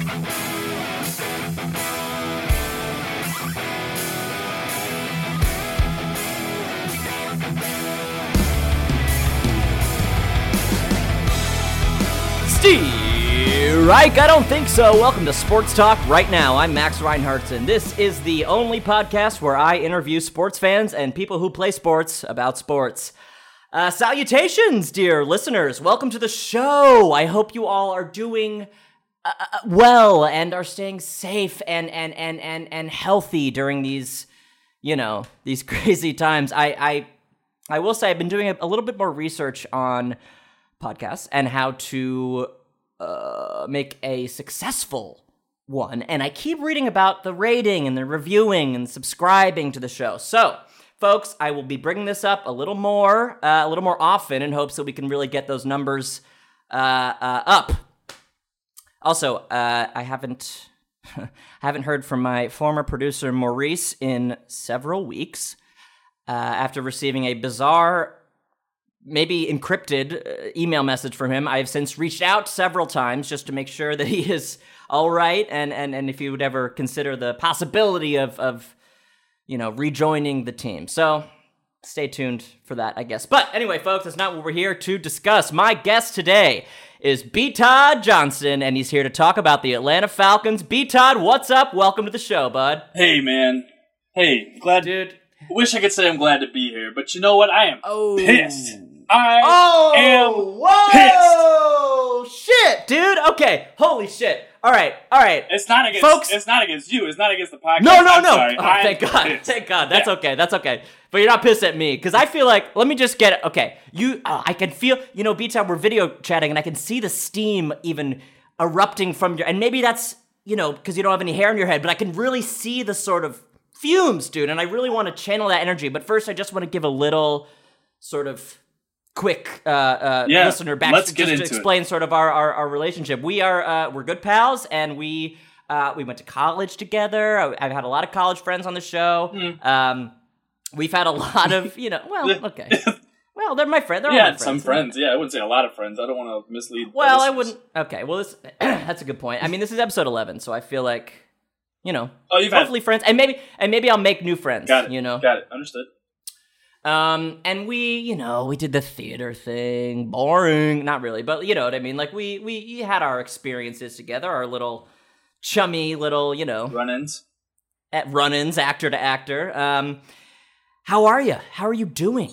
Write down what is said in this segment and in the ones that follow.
Steve Reich, I don't think so. Welcome to Sports Talk right now. I'm Max Reinhardt, and this is the only podcast where I interview sports fans and people who play sports about sports. Uh, salutations, dear listeners. Welcome to the show. I hope you all are doing uh, uh, well and are staying safe and and and and and healthy during these, you know, these crazy times. I I I will say I've been doing a, a little bit more research on podcasts and how to uh, make a successful one. And I keep reading about the rating and the reviewing and subscribing to the show. So, folks, I will be bringing this up a little more, uh, a little more often, in hopes that we can really get those numbers uh, uh up. Also, uh, I haven't haven't heard from my former producer Maurice in several weeks. Uh, after receiving a bizarre maybe encrypted uh, email message from him. I've since reached out several times just to make sure that he is all right, and and and if he would ever consider the possibility of of you know rejoining the team. So stay tuned for that, I guess. But anyway, folks, that's not what we're here to discuss. My guest today is B. Todd Johnston, and he's here to talk about the Atlanta Falcons. B. Todd, what's up? Welcome to the show, bud. Hey, man. Hey, glad, dude. Wish I could say I'm glad to be here, but you know what? I am oh. pissed. I oh, am whoa, pissed. Okay, holy shit. All right, all right. It's not against Folks- It's not against you. It's not against the podcast. No, no, I'm no. Oh, thank God. pissed. Thank God. That's Yeah. okay. That's okay. But you're not pissed at me because I feel like let me just get it. Okay, you. Uh, I can feel. You know, beat time. We're video chatting, and I can see the steam even erupting from your. And maybe that's you know because you don't have any hair in your head, but I can really see the sort of fumes, dude. And I really want to channel that energy. But first, I just want to give a little sort of quick uh, uh, Yeah, listener back let's just get to into it. explain sort of our, our, our relationship. We are uh, we're good pals, and we uh, we went to college together. I, I've had a lot of college friends on the show. Hmm. Um, we've had a lot of you know. Well, okay. Well, they're my friend. They're all Yeah, my friends. some friends. Yeah, I wouldn't say a lot of friends. I don't want to mislead. Well, I wouldn't. Okay. Well, this that's a good point. I mean, this is episode eleven, so I feel like you know, Oh, you've had. hopefully friends, and maybe and maybe I'll make new friends. Got it. You know. Got it. Understood. Um, and we, you know, we did the theater thing. Boring, not really, but you know what I mean. Like we we had our experiences together, our little chummy little, you know, Run-ins. at run-ins, actor to actor. Um, how are you? How are you doing?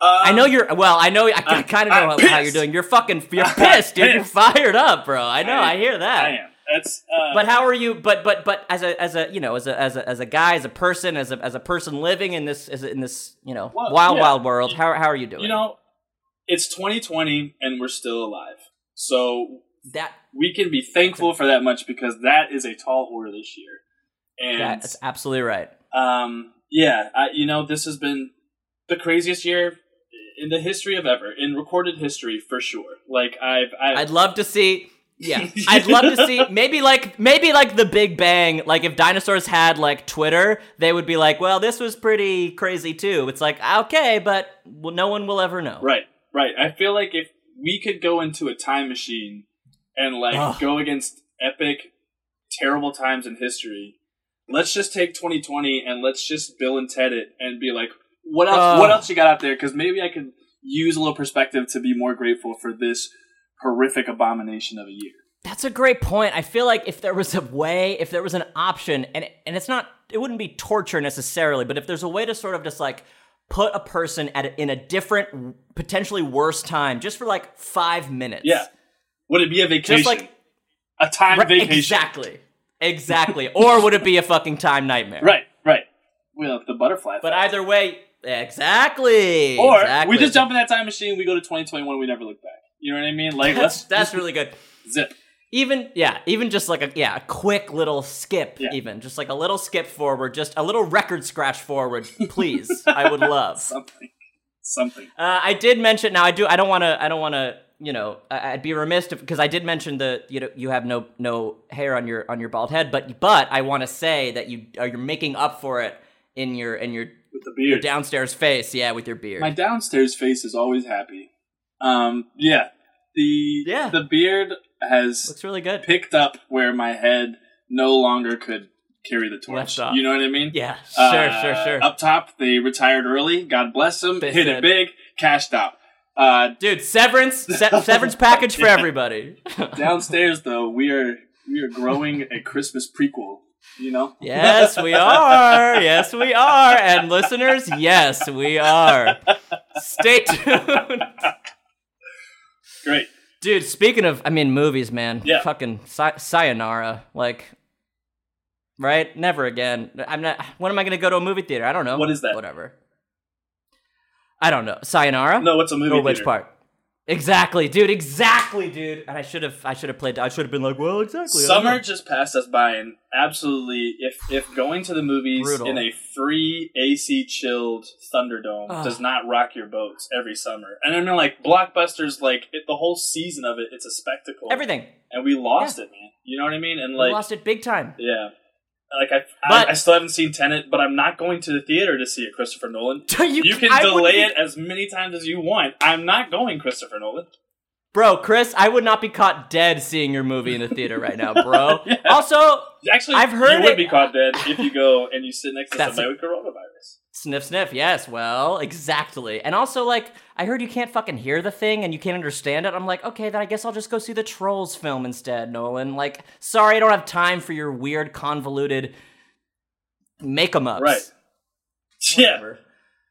Uh, I know you're. Well, I know. I, I kind of know how, how you're doing. You're fucking. You're pissed, dude. You're fired up, bro. I know. I I, hear that. I am. That's. Uh, But how are you? But but but as a as a you know as a as a as a guy as a person as a as a person living in this as a, in this you know Well, wild yeah. wild world. How how are you doing? you know, it's 2020 and we're still alive. So that we can be thankful for that much because that is a tall order this year. And that's absolutely right. Um, yeah, I, you know, this has been the craziest year in the history of ever, in recorded history for sure. Like I've, I've I'd love to see. Yeah, I'd love to see maybe like maybe like the Big Bang. Like if dinosaurs had like Twitter, they would be like, "Well, this was pretty crazy too." It's like okay, but well, no one will ever know. right, right. I feel like if we could go into a time machine and like Ugh. go against epic, terrible times in history, let's just take 2020 and let's just Bill and Ted it and be like, what else? Ugh. What else you got out there? Because maybe I could use a little perspective to be more grateful for this horrific abomination of a year. That's a great point. I feel like if there was a way, if there was an option, and and it's not, it wouldn't be torture necessarily, but if there's a way to sort of just like put a person at a, in a different, potentially worse time, just for like five minutes. Yeah. Would it be a vacation? Just like a time Right, vacation. Exactly. Exactly. or would it be a fucking time nightmare? Right, right. Well, uh, the butterfly. But effect. either way, exactly. or exactly. we just jump in that time machine. We go to 2021. We never look back. You know what I mean? Like That's let's that's really good. zip. Even yeah, even just like a yeah, a quick little skip, Yeah. even just like a little skip forward, just a little record scratch forward, please. I would love. Something, something. Uh, I did mention now. I do. I don't want to. I don't want to. You know, I- I'd be remiss because I did mention the you know you have no no hair on your on your bald head, but but I want to say that you are you're making up for it in your in your With the your beard. downstairs face, yeah, with your beard. My downstairs face is always happy. Um, yeah. The Yeah. the beard has Looks really good. picked up where my head no longer could carry the torch. You know what I mean? Yeah, sure, Uh, sure, sure. Up top, they retired early. God bless them. They Hit did. it big, cashed out. Uh, Dude, severance, se- severance package for everybody. downstairs, though, we are we are growing a Christmas prequel. You know? yes, we are. Yes, we are. And listeners, yes, we are. Stay tuned. Great. Dude, speaking of, I mean, movies, man. Yeah. Fucking say- sayonara. Like, right? Never again. I'm not. When am I going to go to a movie theater? I don't know. What is that? Whatever. I don't know. Sayonara? No, what's a movie? Or which theater? part? Exactly, dude. Exactly, dude. And I should have. I should have played. I should have been like, well, exactly. Summer just passed us by, and absolutely, if if going to the movies Brutal. in a free AC chilled Thunderdome Ugh. does not rock your boats every summer, and I mean like blockbusters, like it, the whole season of it, it's a spectacle. Everything. and we lost it, man. You know what I mean? And We like, lost it big time. yeah, like I, But- I, I still haven't seen Tenet, but I'm not going to the theater to see it, Christopher Nolan. you, You can I delay it as many times as you want. I'm not going, Christopher Nolan. bro. Chris, I would not be caught dead seeing your movie in the theater right now, bro. Yeah. Also, Actually, I've heard you would be caught dead if you go and you sit next to somebody with coronavirus. Sniff, sniff. Yes, well, exactly. And also, like, I heard you can't fucking hear the thing and you can't understand it. I'm like, okay, then I guess I'll just go see the Trolls film instead, Nolan. Like, sorry, I don't have time for your weird, convoluted make 'em ups. Right. Yeah. Whatever.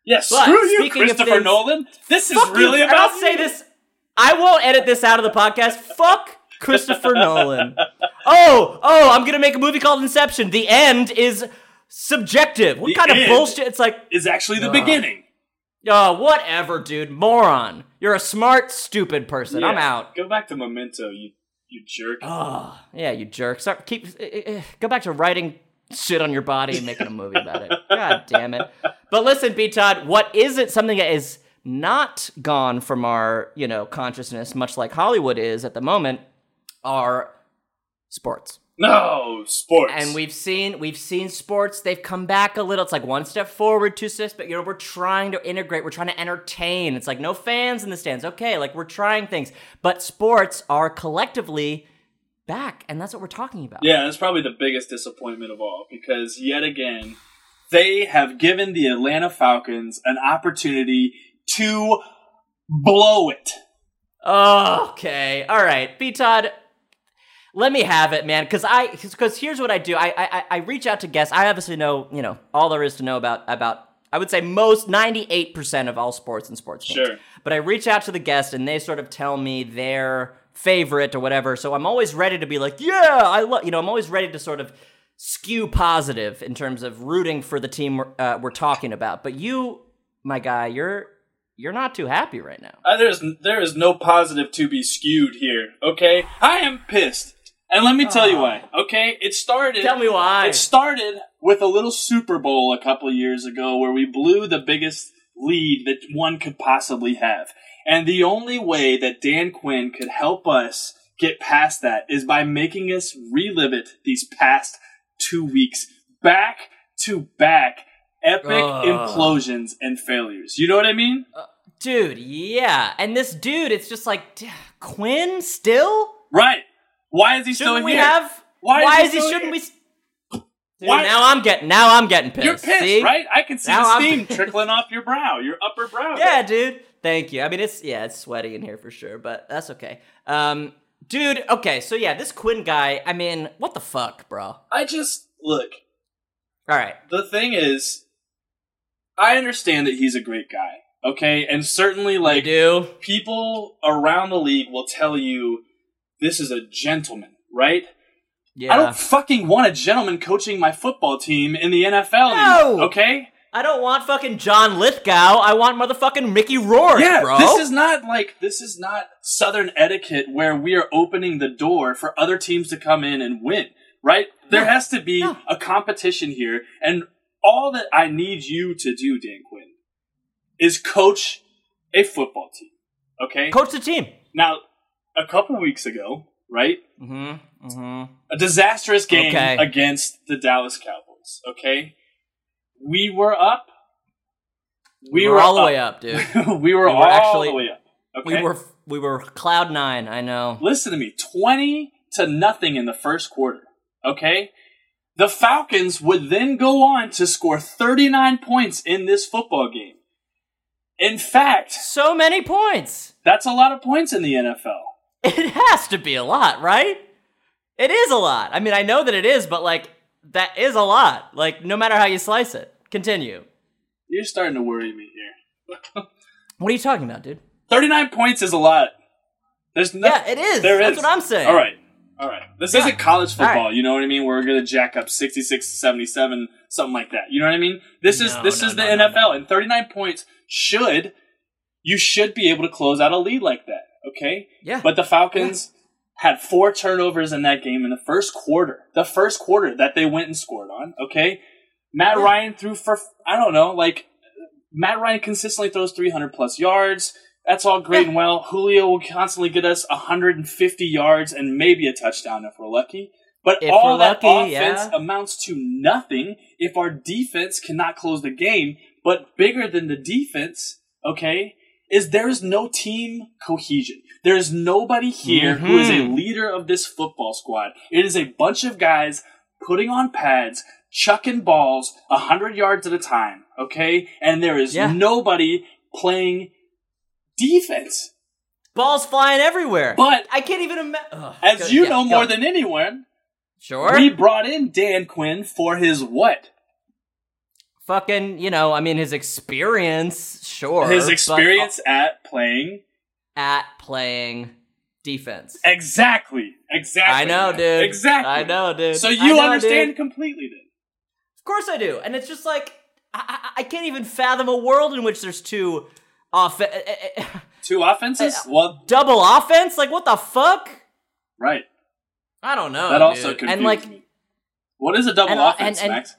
Yeah, But screw you, Christopher things- Nolan. This is really you. About I'll say this. I won't edit this out of the podcast. Fuck Christopher Nolan. Oh, oh, I'm gonna make a movie called Inception. The end is subjective. What The kind of bullshit? It's like, Is actually the Ugh. beginning. oh, whatever, dude. Moron. You're a smart, stupid person. I'm out. Go back to Memento, you you jerk. Oh, yeah, you jerk. Start, keep, eh, go back to writing shit on your body and making a movie about it. God damn it. But listen, B. Todd, what isn't something that is not gone from our, you know, consciousness, much like Hollywood is at the moment, are sports. No sports. And we've seen we've seen sports. They've come back a little. It's like one step forward, two steps But You know, we're trying to integrate. We're trying to entertain. It's like no fans in the stands. Okay, like we're trying things. But sports are collectively back, and that's what we're talking about. yeah, that's probably the biggest disappointment of all because yet again, they have given the Atlanta Falcons an opportunity to blow it. Okay. All right. B Todd, let me have it, man. Because I because here's what I do. I, I I reach out to guests. I obviously know you know all there is to know about about. I would say most ninety eight percent of all sports and sports. Sure. But I reach out to the guest and they sort of tell me their favorite or whatever. So I'm always ready to be like, yeah, I love. You know, I'm always ready to sort of skew positive in terms of rooting for the team we're, uh, we're talking about. But you, my guy, you're you're not too happy right now. Uh, there's there is no positive to be skewed here. Okay, I am pissed, and let me tell you Ah. why. Okay, it started. Tell me why. It started with a little Super Bowl a couple of years ago where we blew the biggest lead that one could possibly have. And the only way that Dan Quinn could help us get past that is by making us relive it these past two weeks, back to back, epic Ugh. implosions and failures. You know what I mean? Dude, yeah. And this dude, it's just like Quinn still? Right. Why is he Shouldn't still we here? have Why Why, is he is he shouldn't here? we Dude, Why- now I'm getting now I'm getting pissed. You're pissed, see? right? I can see Now the steam trickling off your brow, your upper brow. Yeah, dude. Thank you. I mean, it's yeah, it's sweaty in here for sure, but that's okay. Um, dude. Okay, so yeah, this Quinn guy. I mean, what the fuck, bro? I just look. All right. The thing is, I understand that he's a great guy. Okay, and certainly like people around the league will tell you this is a gentleman, right? Yeah. I don't fucking want a gentleman coaching my football team in the NFL No! anymore. Okay. I don't want fucking John Lithgow. I want motherfucking Mickey Rourke, Yeah, bro. this is not like this is not Southern etiquette where we are opening the door for other teams to come in and win, right? There No, has to be no. a competition here, and all that I need you to do, Dan Quinn, is coach a football team. Okay. coach the team. now, a couple weeks ago, right? Mm-hmm. Mm-hmm. A disastrous game Okay. against the Dallas Cowboys. Okay. We were up. We, We were were all the way up, dude. we were We were all actually- the way up. Okay. We were we were cloud nine. I know. Listen to me. 20 to nothing in the first quarter. Okay? The Falcons would then go on to score 39 points in this football game. In fact, So many points. that's a lot of points in the NFL. It has to be a lot, right? It is a lot. I mean, I know that it is, but like that is a lot. Like no matter how you slice it. Continue. You're starting to worry me here. What are you talking about, dude? 39 points is a lot. There's no, Yeah, it is. There That's is. what I'm saying. All right. All right. This Yeah. isn't college All right. football, you know what I mean? We're going to jack up 66 to 77, something like that. You know what I mean? This is this no, is the no, no, NFL and 39 points should you should be able to close out a lead like that, okay? Yeah. But the Falcons had four turnovers in that game in the first quarter. The first quarter that they went and scored on, okay? Matt Yeah. Ryan threw for I don't know, like Matt Ryan consistently throws 300 plus yards. That's all great Yeah. and well. Julio will constantly get us 150 yards and maybe a touchdown if we're lucky. But If all that lucky, offense yeah. amounts to nothing if our defense cannot close the game. But bigger than the defense, okay, is there is no team cohesion. There is nobody here who is a Mhm. leader of this football squad. It is a bunch of guys putting on pads, chucking balls a hundred yards at a time, okay? And there is Yeah. nobody playing defense. Balls flying everywhere. But I can't even imagine. as you know more than anyone, sure. we brought in Dan Quinn for his what? Fucking, you know, I mean, his experience, sure. his but experience at playing. at playing defense. Exactly. Exactly. I know, dude. Exactly. I know, dude. So you know, understand dude. completely then. Of course I do. And it's just like I, I, can't even fathom a world in which there's two off Two offenses? Uh, Well, double offense. Like what the fuck? right. I don't know. That also dude. confuses and like me. What is a double and, uh, offense, and- and- Max?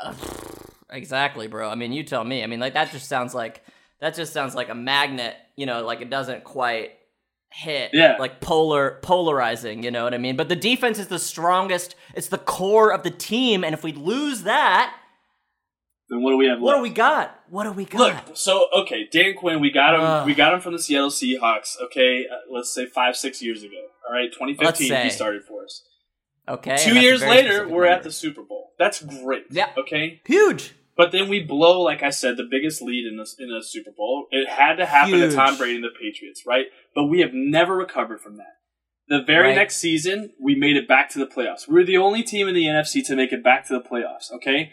exactly, bro. I mean, you tell me. I mean, like that just sounds like that just sounds like a magnet. You know, like it doesn't quite hit. Yeah. Like polar polarizing. You know what I mean? But the defense is the strongest. It's the core of the team, and if we lose that, Then what do we have Left? what do we got? What do we got? Look, so okay, Dan Quinn, we got him. Ugh. we got him from the Seattle Seahawks. Okay, uh, let's say five, six years ago. All right, 2015, he started for us. Okay. Two years later, we're at the Super Bowl. That's great. Yeah. Okay, huge. but then we blow, like I said, the biggest lead in the in a Super Bowl. It had to happen Huge. to Tom Brady and the Patriots, right? But we have never recovered from that. The very Right. next season, we made it back to the playoffs. We were the only team in the NFC to make it back to the playoffs. Okay.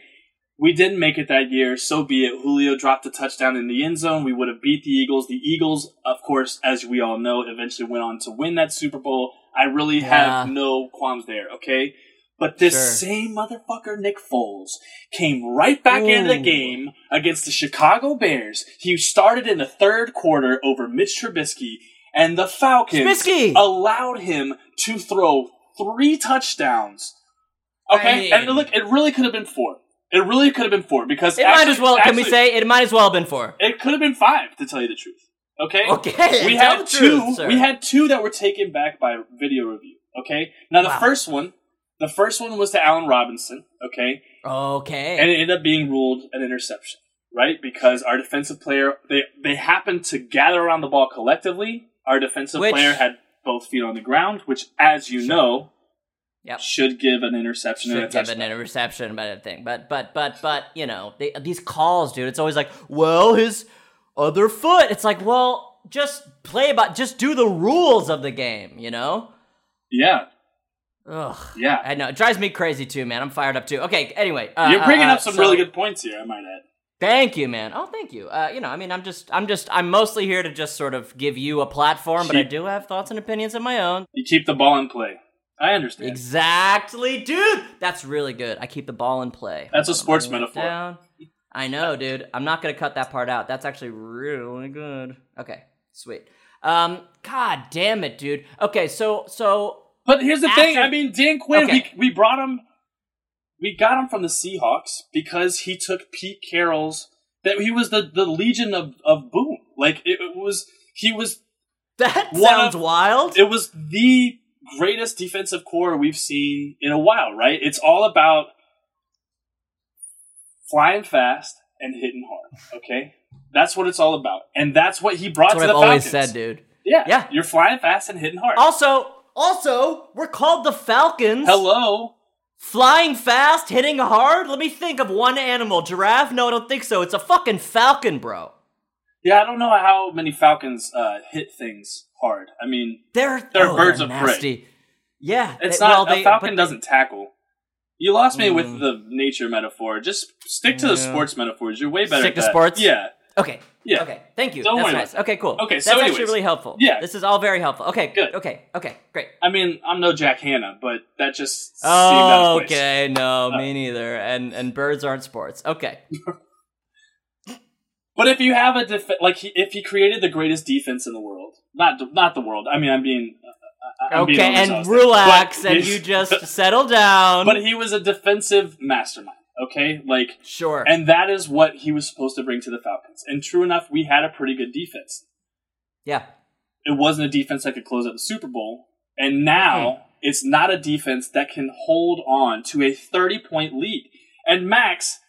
We didn't make it that year, so be it. Julio dropped a touchdown in the end zone. We would have beat the Eagles. The Eagles, of course, as we all know, eventually went on to win that Super Bowl. I really have no qualms there, okay? But this Sure. same motherfucker, Nick Foles, came right back into the game against the Chicago Bears. He started in the third quarter over Mitch Trubisky, and the Falcons Trubisky! allowed him to throw three touchdowns. Okay, I mean- and look, it really could have been four. It really could have been four because It might as well. Can we say it might as well have been four? it could have been five? To tell you the truth, okay. Okay. We tell had two. truth, we had two that were taken back by video review. Okay. Now the Wow. first one, the first one was to Allen Robinson. Okay, Okay. and it ended up being ruled an interception, right? Because our defensive player, they they happened to gather around the ball collectively. Our defensive Which- player had both feet on the ground, which, as you Sure. know, Yep. should give an interception should give an interception, but a thing. But but but but you know they, these calls, dude. It's always like, well, his other foot. It's like, well, just play about, just do the rules of the game. You know. yeah, Ugh. yeah. I know it drives me crazy too, man. I'm fired up too. Okay. Anyway, uh, You're bringing uh, up some so- really good points here. I might add. Thank you, man. Oh, thank you. Uh, you know, I mean, I'm just, I'm just, I'm mostly here to just sort of give you a platform, but I do have thoughts and opinions of my own. You keep the ball in play. I understand. Exactly, dude. That's really good. I keep the ball in play. That's a sports I'm writing it metaphor. down. I know, dude. I'm not gonna cut that part out. That's actually really good. Okay, sweet. Um, god damn it, dude. Okay, so so But here's the thing. I mean, Dan Quinn, Okay. we, we brought him, we got him from the Seahawks because he took Pete Carroll's, that he was the, the legion of, of boom. Like, it, it was, he was, that sounds of- wild. it was the greatest defensive core we've seen in a while, right? It's all about flying fast and hitting hard, okay? That's what it's all about, and that's what he brought That's to the I've always said, dude. Yeah, Yeah. You're flying fast and hitting hard. Also, also, we're called the Falcons. Hello. Flying fast, hitting hard. Let me think of one animal. Giraffe? No, I don't think so. It's a fucking falcon, bro. Yeah, I don't know how many Falcons uh, hit things hard. I mean, They're They're oh, birds they're of prey. Yeah, it's they- not well, a they- Falcon doesn't tackle. You lost me with Mm. the nature metaphor. Just stick to the Yeah. sports metaphors. You're way better. Stick at to that. sports? Yeah. Okay. Yeah. Okay. Thank you. Don't That's worry nice. Okay. Cool. Okay, That's so actually anyways. really helpful. Yeah. This is all very helpful. Okay. Good. Okay. Okay. Great. I mean, I'm no Jack Hanna, but that just seemed out Oh, of place. okay. No, Uh, me neither. And and birds aren't sports. Okay. But if you have a def- like, he, if he created the greatest defense in the world, not not the world. I mean, I'm being uh, I'm being okay. And relax, and you just settle down. But he was a defensive mastermind. Okay, like, sure. and that is what he was supposed to bring to the Falcons. And true enough, we had a pretty good defense. yeah. It wasn't a defense that could close out the Super Bowl, and now Hmm. it's not a defense that can hold on to a 30 point lead. And Max,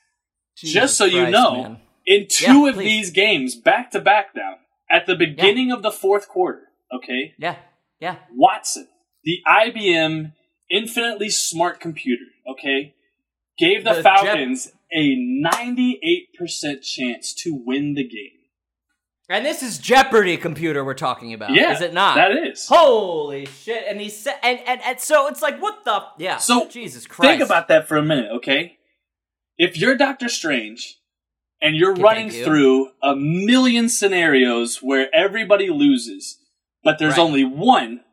Jesus just so you know, man. In two Yeah, of please. these games, back to back now, at the beginning of the fourth quarter, okay, Yeah. Yeah. Watson, the IBM infinitely smart computer, okay, gave the, The Falcons a 98% chance to win the game. And this is Jeopardy computer we're talking about. yeah, Is it not? That is. Holy shit! And he said, and, and and so it's like, what the? Yeah. So, Jesus Christ. Think about that for a minute, okay? If you're Doctor Strange and you're running through a million scenarios where everybody loses, but there's Right. only one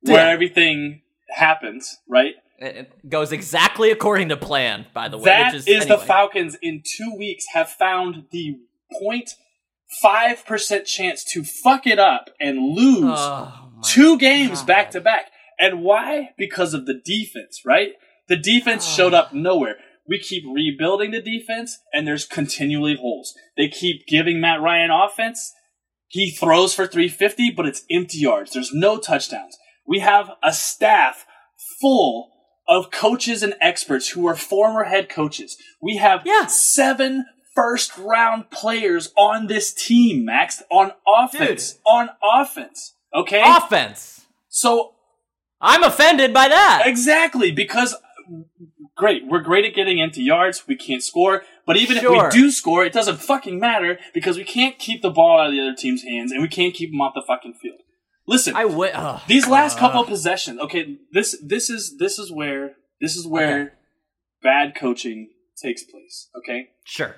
where Yeah. everything happens, right? It, goes exactly according to plan. By the way, That which is, is, the. Falcons in two weeks have found the 0.5 percent chance to fuck it up and lose Oh, two games God. back to back. And why? Because of the defense, right? The defense Oh. showed ah. up nowhere. We keep rebuilding the defense, and there's continually holes. They keep giving Matt Ryan offense. He throws for 350, but it's empty yards. There's no touchdowns. We have a staff full of coaches and experts who are former head coaches. We have Yeah. seven first round players on this team, Max, on offense. On offense. Okay? offense. So I'm offended by that. exactly because great, we're great at getting into yards. We can't score, but even Sure. if we do score, it doesn't fucking matter because we can't keep the ball out of the other team's hands and we can't keep them off the fucking field. Listen, I would. Oh, these last couple uh, of possessions. Okay, this this is this is where this is where Okay. bad coaching takes place. Okay, Sure.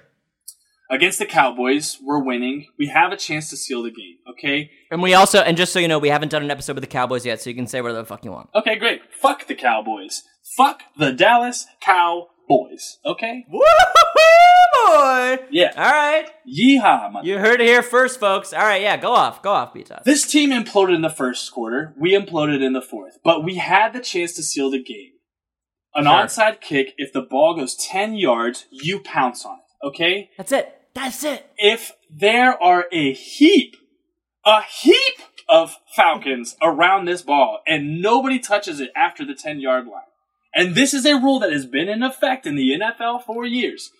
against the Cowboys, we're winning. We have a chance to seal the game. Okay, And we also, and just so you know, we haven't done an episode with the Cowboys yet, so you can say whatever the fuck you want. okay, great. Fuck the Cowboys. Fuck the Dallas Cowboys. Okay, Woo boy! yeah. All right, Yeehaw, mother. you heard it here first, folks. All right, yeah, go off, go off, B-Top. This team imploded in the first quarter. We imploded in the fourth, but we had the chance to seal the game. An Sure. onside kick, if the ball goes 10 yards, you pounce on it, okay? That's it. That's it. If there are a heap, a heap of Falcons around this ball and nobody touches it after the 10 yard line, and this is a rule that has been in effect in the NFL for years,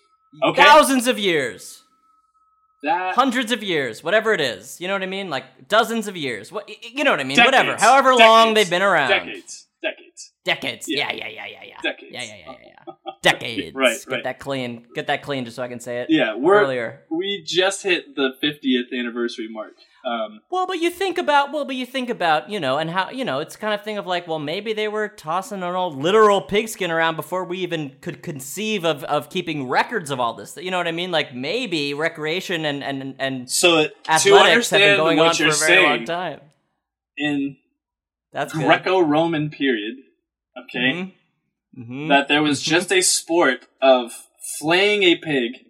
okay? Thousands of years, That, hundreds of years, whatever it is. You know what I mean? Like dozens of years. What you know what I mean? decades, whatever. However long they've been around. Decades. Decades. Yeah. Yeah, yeah, yeah, yeah, yeah. Decades. Yeah, yeah, yeah, yeah, yeah. Decades. Right, Get right. that clean. Get that clean, just so I can say it. Yeah, we're earlier. we just hit the 50th anniversary mark. Um, Well, but you think about well, but you think about you know, and how you know, it's kind of thing of like, well, maybe they were tossing an old literal pigskin around before we even could conceive of of keeping records of all this. You know what I mean? Like maybe recreation and and and so athletics have been going on for a very long time. in That's. Greco-Roman period, okay, Mhm. that there was just a sport of flaying a pig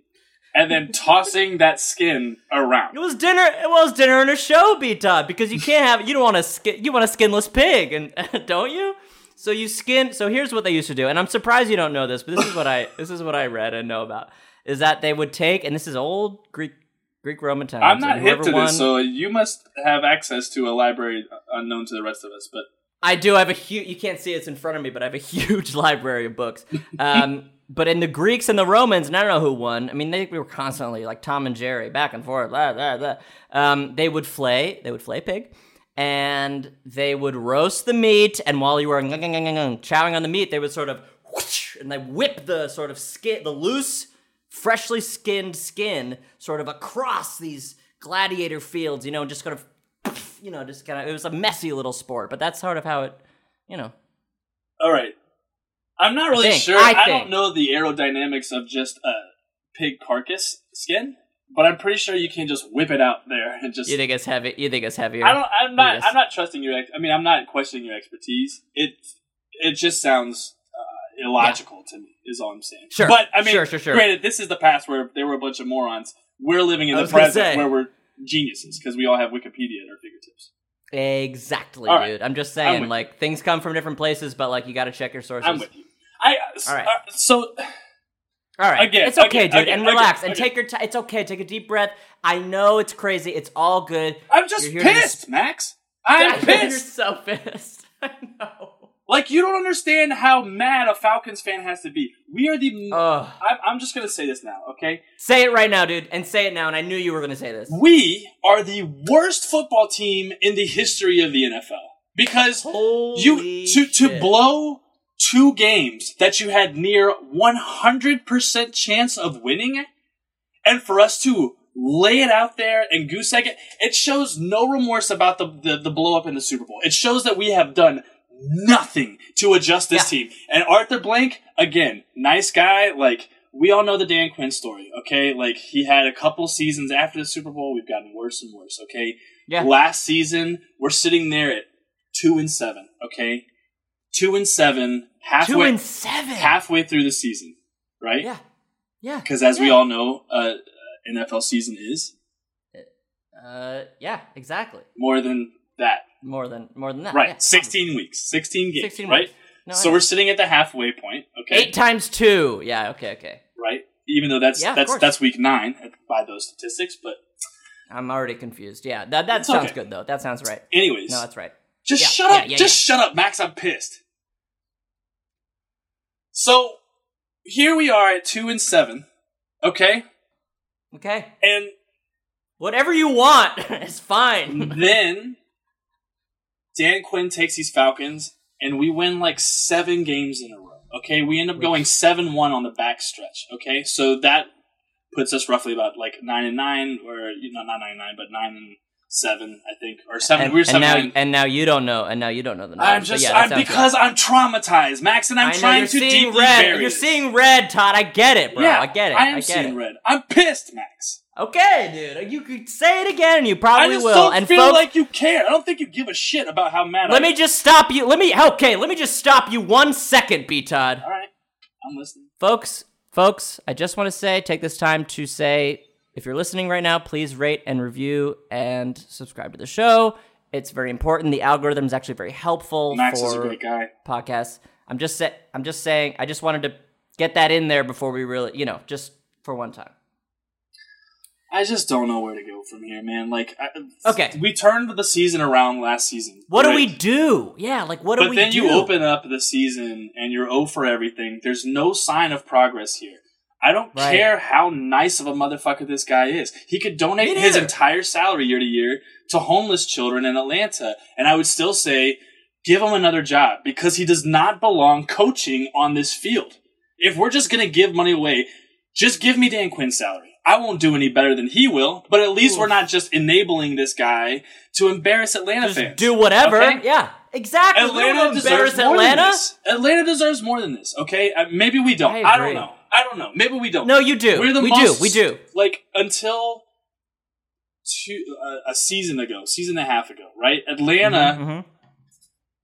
and then tossing that skin around. It was dinner. It was dinner and a show, B Todd, because you can't have. You don't want a skin. You want a skinless pig, and don't you? So you skin. So here's what they used to do, and I'm surprised you don't know this, but this is what I this is what I read and know about is that they would take, and this is old Greek Greek Roman times. I'm not hip to won- this, so you must have access to a library unknown to the rest of us. But I do I have a huge. You can't see it's in front of me, but I have a huge library of books. Um, but in the Greeks and the Romans, and I don't know who won. I mean, they were constantly like Tom and Jerry, back and forth. Blah, blah, blah. Um, they would flay, they would flay pig, and they would roast the meat. And while you were chowing on the meat, they would sort of whoosh, and they whip the sort of skin, the loose, freshly skinned skin, sort of across these gladiator fields. You know, just kind of, you know, just kind of. It was a messy little sport, but that's sort of how it, you know. All right. I'm not really think, sure. I I, don't know the aerodynamics of just a pig carcass skin, but I'm pretty sure you can just whip it out there and just. You think it's heavy? You think it's heavier? I don't. I'm not. I'm not trusting your. I mean, I'm not questioning your expertise. It. It just sounds uh, illogical to me. Is all I'm saying. Sure. But I mean, Sure, sure, sure. granted, this is the past where there were a bunch of morons. We're living in the present say. where we're geniuses because we all have Wikipedia at our fingertips. Exactly, right. dude. I'm just I'm saying, with like things come from different places, but like you got to check your sources. I'm with you. I. All right. uh, so All right, Again, it's okay, again, dude, again, and relax and take your time. It's okay. Take a deep breath. I know it's crazy. It's all good. I'm just to pissed, Max. I'm pissed You're so pissed. I know. Like you don't understand how mad a Falcons fan has to be. We are the. Ugh. I'm, I'm just gonna say this now, okay? Say it right now, dude, and say it now. And I knew you were gonna say this. We are the worst football team in the history of the NFL because Holy you to to blow two games that you had near 100% chance of winning, and for us to lay it out there and goose egg it, it shows no remorse about the, the, the blow up in the Super Bowl. It shows that we have done nothing to adjust this Yeah. team. And Arthur Blank, again, nice guy. Like, we all know the Dan Quinn story, okay? Like, he had a couple seasons after the Super Bowl. We've gotten worse and worse, okay? Yeah. Last season, we're sitting there at two and seven, okay? Two and seven, halfway, Two and seven. halfway through the season, right? Yeah. Yeah. Because as we all know, uh, NFL season is Uh, yeah, exactly. more than that, More than more than that. right? Yeah. Sixteen weeks, sixteen games, 16 right? weeks. No, so we're sitting at the halfway point, okay? eight times two. Yeah. Okay. Okay. right? Even though that's Yeah, that's that's week nine by those statistics, but I'm already confused. Yeah. That that It's sounds okay. good though. That sounds right. anyways, No, that's right. just yeah, shut up, yeah, just shut up, Max. I'm pissed. So here we are at two and seven, okay, Okay. and Whatever you want is fine. then Dan Quinn takes these Falcons, and we win like seven games in a row. Okay, we end up going seven one on the back stretch. Okay, so that puts us roughly about like nine and nine, or you know, not nine and nine, but nine and seven, I think, or seven. and, we were and now nine. and now you don't know and now you don't know the numbers. I'm just yeah, I'm because right. I'm traumatized, Max, and I'm know trying to deeply red. bury You're this. seeing red, Todd. I get it, bro. yeah, I get it. I am get seeing it. red. I'm pissed, Max. Okay, dude. You could say it again. and You I probably just will. don't and feel folks, like you care. I don't think you give a shit about how mad. let I me just stop you. Let me. Okay, let me just stop you one second, B. Todd. All right, I'm listening. folks folks i just want to say take this time to say if you're listening right now please rate and review and subscribe to the show it's very important the algorithm is actually very helpful Max for is a great guy. podcasts i'm just sa- i'm just saying i just wanted to get that in there before we really you know just for one time I just don't know where to go from here, man. Like, I, Okay. we turned the season around last season. what do we do yeah like what do we do? But then you open up the season and you're 0 for everything. There's no sign of progress here. I don't Right. care how nice of a motherfucker this guy is. He could donate his entire salary year to year to homeless children in Atlanta, and I would still say give him another job because he does not belong coaching on this field. If we're just going to give money away, just give me Dan Quinn's salary. I won't do any better than he will, but at least Oof. we're not just enabling this guy to embarrass Atlanta just fans. do whatever Okay? yeah exactly Atlanta deserves more atlanta than this. Atlanta deserves more than this. Okay, uh, maybe we don't. I I, don't know. I don't know. Maybe we don't. no you do We're the we most, do we do Like until two, uh, a season ago, season and a half ago, right? Atlanta, Mhm, mhm.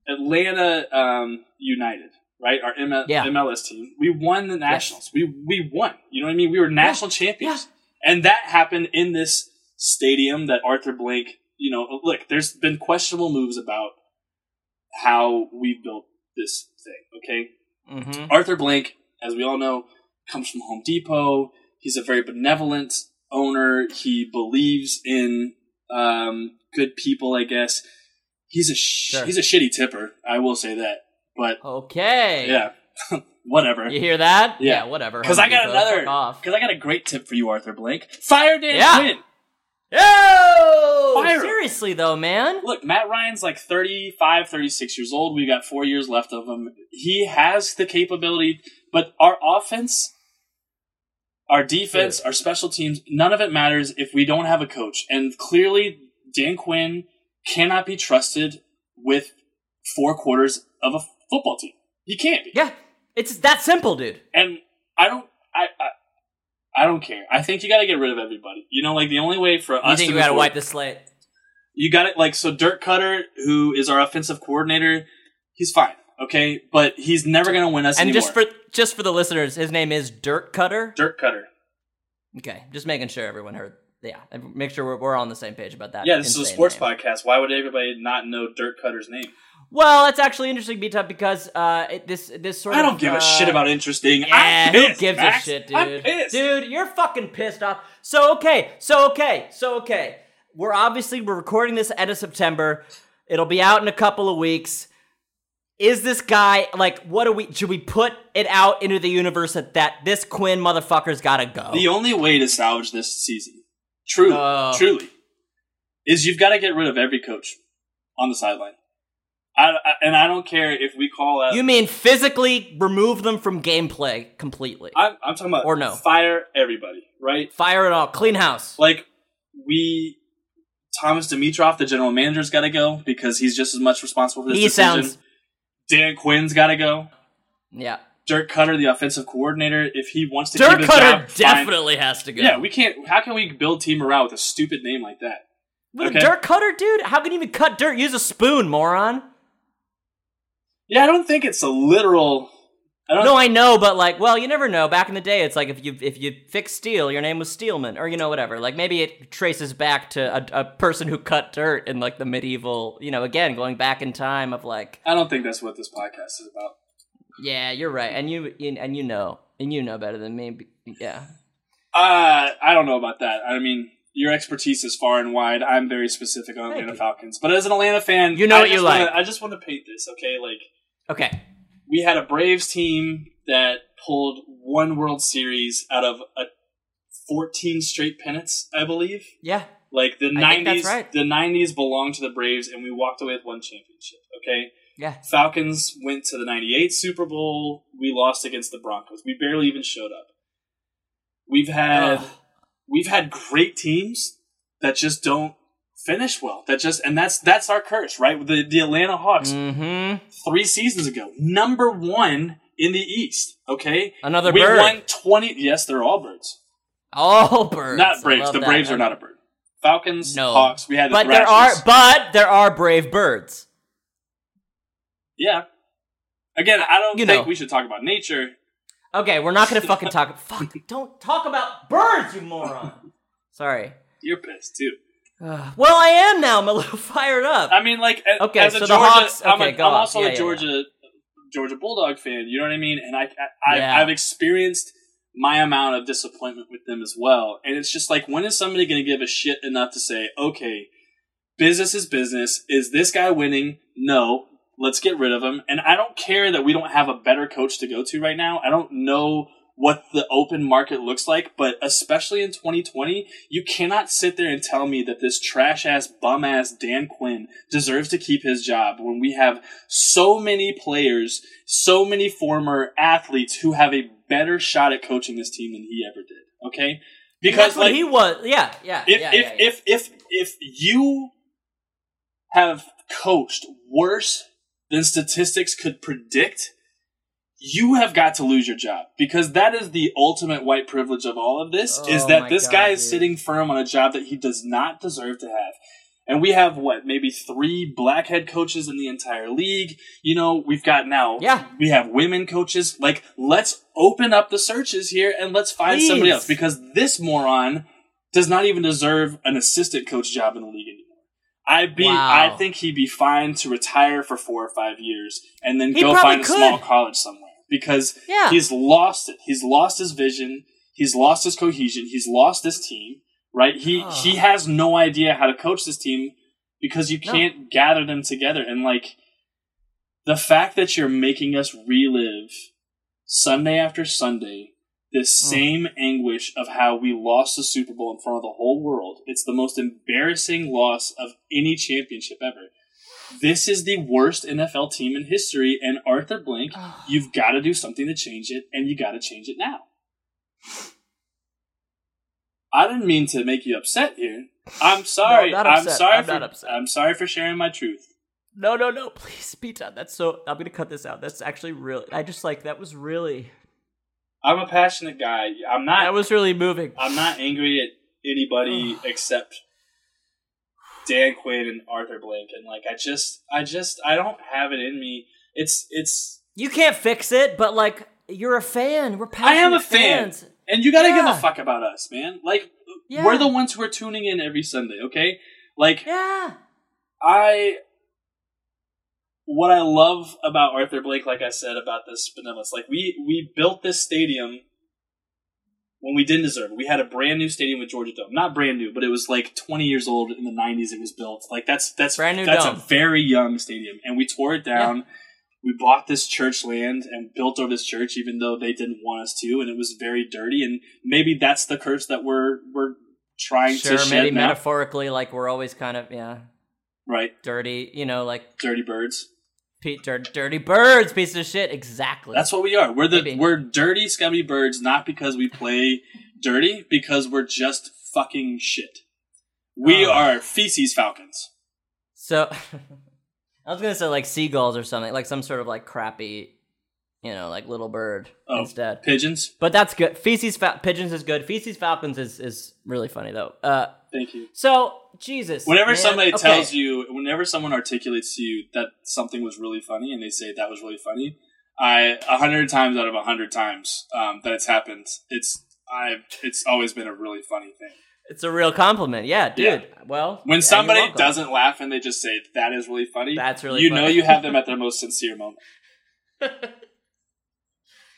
Atlanta um, United, right? Our ML- Yeah. MLS team. We won the Nationals. We we won. You know what I mean? We were national champions, and that happened in this stadium that Arthur Blank. You know, look, there's been questionable moves about how we built this thing. Okay, Mhm. Arthur Blank, as we all know, comes from Home Depot. He's a very benevolent owner. He believes in um, good people, I guess. He's a sh- Sure. he's a shitty tipper. I will say that. But okay yeah, Whatever. You hear that? Yeah. whatever. Because I got Depot. another. Because I got a great tip for you, Arthur Blank. Fire Dan Yeah. Quinn. Yo! Fire. Seriously though, man. Look, Matt Ryan's like 35, 36 years old. We got four years left of him. He has the capability, but our offense, our defense, our special teams, none of it matters if we don't have a coach. And clearly, Dan Quinn cannot be trusted with four quarters of a football team. He can't be. Yeah, it's that simple, dude. And I don't, I, I, I don't care. I think you got to get rid of everybody. You know, like the only way for You us think to you gotta wipe the slate? you got it like so Dirk Cutter, who is our offensive coordinator, he's fine, okay, but he's never gonna win us And anymore. just for just for the listeners, his name is Dirt Cutter. Dirk Cutter. Okay, just making sure everyone heard. Yeah, and make sure we're, we're on the same page about that. Yeah, this is a sports name. podcast. Why would everybody not know Dirk Cutter's name? Well, that's actually interesting, B Tup, because uh, it, this this sort I of. I don't give uh, a shit about interesting. Yeah, I'm who pissed, gives Max. a shit, I'm dude? Dude, you're fucking pissed off. So okay, so okay, so okay. We're obviously we're recording this end of September. It'll be out in a couple of weeks. Is this guy like what do we should we put it out into the universe that, that this Quinn motherfucker's gotta go? The only way to salvage this season, truly, Oh. truly, is you've got to get rid of every coach on the sideline. I, I, and I don't care if we call out. you mean physically remove them from gameplay completely? I'm, I'm talking about Or no. fire everybody, right? Fire it all, clean house. Like we, Thomas Dimitroff, the general manager's got to go because he's just as much responsible for this He decision. sounds Dan Quinn's got to go. yeah. Dirk Cutter, the offensive coordinator, if he wants to Dirk keep Cutter job, fine. definitely has to go. Yeah, we can't. How can we build team morale with a stupid name like that? With okay. a dirt cutter, dude? How can you even cut dirt? Use a spoon, moron. Yeah, I don't think it's a literal. I don't. No, I know, but like, well, you never know. Back in the day, it's like if you if you fix steel, your name was Steelman, or you know whatever. Like maybe it traces back to a, a person who cut dirt in like the medieval. You know, again going back in time of like, I don't think that's what this podcast is about. yeah, you're right, and you and you know, and you know better than me. Yeah, Uh, I don't know about that. I mean, your expertise is far and wide. I'm very specific on Atlanta. Falcons, but as an Atlanta fan, You know I what you wanna- like. I just want to paint this, okay? Like okay, we had a Braves team that pulled one World Series out of a 14 straight pennants, I believe. yeah, Like the I 90s, right. the 90s belonged to the Braves, and we walked away with one championship. Okay, yeah. Falcons went to the 98 Super Bowl. We lost against the Broncos. We barely even showed up. We've had Ugh. we've had great teams that just don't finish well. That just and that's that's our curse, right? The the Atlanta Hawks Mm-hmm. 3 seasons ago, number 1 in the East, okay? Another we bird. won 20 Yes, they're all birds. All birds. Not Braves. The that. Braves are not a bird. Falcons, No. Hawks, we had the But there are, but there are brave birds. Yeah. Again, I don't You think know. we should talk about nature. Okay, we're not gonna fucking talk. Fuck! Don't talk about birds, you moron. Sorry. You're pissed too. Uh, well, I am now. I'm a little fired up. I mean, like, Okay, as a so the Georgia, Hawks- I'm, okay, a, go I'm also Yeah, a yeah, Georgia Georgia Bulldog fan. You know what I mean? And I, I I've, Yeah. I've experienced my amount of disappointment with them as well. And it's just like, when is somebody going to give a shit enough to say, okay, business is business. Is this guy winning? No. Let's get rid of him. And I don't care that we don't have a better coach to go to right now. I don't know what the open market looks like, but especially in 2020, you cannot sit there and tell me that this trash ass, bum ass Dan Quinn deserves to keep his job when we have so many players, so many former athletes who have a better shot at coaching this team than he ever did. Okay? Because like he was. Yeah, yeah, if yeah, if, yeah, yeah. if if if you have coached worse than statistics could predict, you have got to lose your job because that is the ultimate white privilege of all of this is Oh that this God, guy is dude. sitting firm on a job that he does not deserve to have. And we have what, maybe three black head coaches in the entire league. You know, we've got now Yeah. we have women coaches. Like, let's open up the searches here and let's find somebody else because this moron does not even deserve an assistant coach job in the league anymore. I'd be, Wow. I think he'd be fine to retire for four or five years and then He go find a could. small college somewhere because Yeah. he's lost it. He's lost his vision. He's lost his cohesion. He's lost his team. Right? He Ah. he has no idea how to coach this team because you can't gather them together. And like the fact that you're making us relive Sunday after Sunday, this Mm. same anguish of how we lost the Super Bowl in front of the whole world. It's the most embarrassing loss of any championship ever. This is the worst NFL team in history, and Arthur Blank, you've got to do something to change it, and you got to change it now. I didn't mean to make you upset here. I'm sorry. not I'm upset. sorry I'm for not upset. I'm sorry for sharing my truth. No, no, no, please, Pete. That's so. I'm gonna cut this out. That's actually really. I just like that was really. I'm a passionate guy. I'm not. That was really moving. I'm not angry at anybody except Dan Quinn and Arthur Blank, and like I just, I just, I don't have it in me. It's, it's, You can't fix it, but like you're a fan. We're I passionate am a fan, and you got to give a fuck about us, man. Like Yeah. we're the ones who are tuning in every Sunday, okay? Like Yeah. I, what I love about Arthur Blank, like I said about this benevolence, like we we built this stadium when we didn't deserve it. We had a brand new stadium with Georgia Dome, not brand new, but it was like 20 years old in the 90s. It was built. Like that's that's Brand new that's dome. a very young stadium, and we tore it down. We bought this church land and built over this church, even though they didn't want us to, and it was very dirty. And maybe that's the curse that we're we're trying Sure, to shed maybe now. metaphorically, like we're always kind of yeah, right? dirty. You know, like Dirty birds. Pete, dir- dirty birds, piece of shit. Exactly. That's what we are. We're the Maybe. we're dirty, scummy birds, not because we play dirty, because we're just fucking shit. We Oh. are feces falcons. So I was gonna say like seagulls or something, like some sort of like crappy, you know, like little bird Oh. instead. Pigeons. But that's good. Feces fa- pigeons is good. Feces falcons is is really funny though. Uh, Thank you. so Jesus. Whenever man, somebody okay. tells you, whenever someone articulates to you that something was really funny, and they say that was really funny, I a hundred times out of a hundred times um, that it's happened, it's I've it's always been a really funny thing. it's a real compliment. Yeah, dude. Yeah. Well, When yeah, somebody doesn't laugh and they just say that is really funny, That's really you funny. know you have them at their most sincere moment.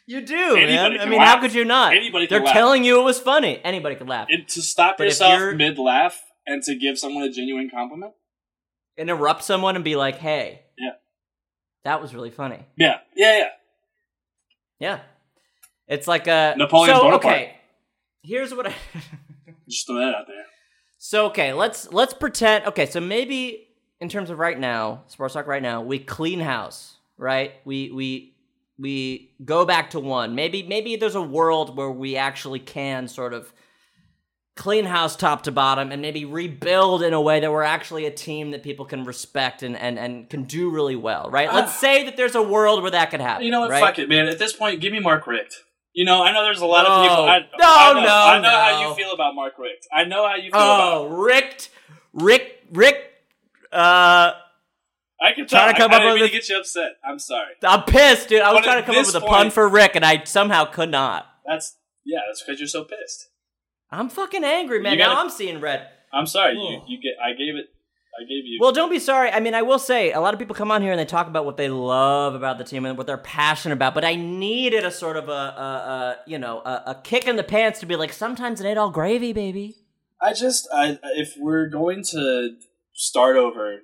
you do, Anybody man. I mean, laugh. how could you not? Anybody They're laugh. telling you it was funny. Anybody could laugh. And to stop But yourself mid laugh and to give someone a genuine compliment. Interrupt someone and be like, "Hey, Yeah. that was really funny." Yeah, yeah, yeah. Yeah, it's like a Napoleon so, Bonaparte. Okay, here's what I. Just throw that out there. So okay, let's let's pretend. Okay, so maybe in terms of right now, sports talk right now, we clean house, right? We we we go back to one. Maybe maybe there's a world where we actually can sort of clean house top to bottom and maybe rebuild in a way that we're actually a team that people can respect and and, and can do really well, right? Let's say that there's a world where that could happen. You know what? Right? Fuck it, man. At this point, give me Mark Richt. You know, I know there's a lot of people. I, No, I know, no, I know how you feel about Mark Richt. I know how you feel about. Oh, Rick, Rick, Rick. Uh, I can trying tell. to come I, up I didn't with mean a- to get you upset. I'm sorry. I'm pissed, dude. I was But trying at to come up this with a pun point- for Rick, and I somehow could not. That's yeah. That's because you're so pissed. I'm fucking angry, man. You gotta- now I'm seeing red. I'm sorry. You Ugh. you get. I gave it. I gave you. Well, don't be sorry. I mean, I will say a lot of people come on here and they talk about what they love about the team and what they're passionate about. But I needed a sort of a, a, a you know, a, a kick in the pants to be like, sometimes it ain't all gravy, baby. I just. I if we're going to start over,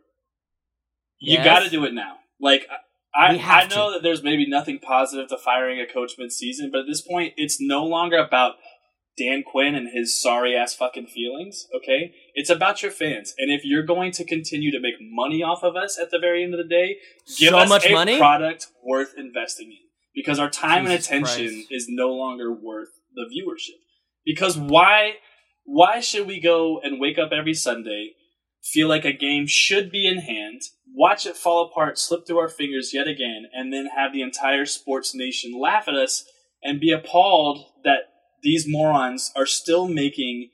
you Yes. got to do it now. Like I, I know that there's maybe nothing positive to firing a coach mid-season, but at this point, it's no longer about Dan Quinn and his sorry ass fucking feelings. Okay, it's about your fans, and if you're going to continue to make money off of us at the very end of the day, give So us much a money? product worth investing in because our time Jesus and attention Christ. is no longer worth the viewership. Because why? Why should we go and wake up every Sunday? feel like a game should be in hand, watch it fall apart, slip through our fingers yet again, and then have the entire sports nation laugh at us and be appalled that these morons are still making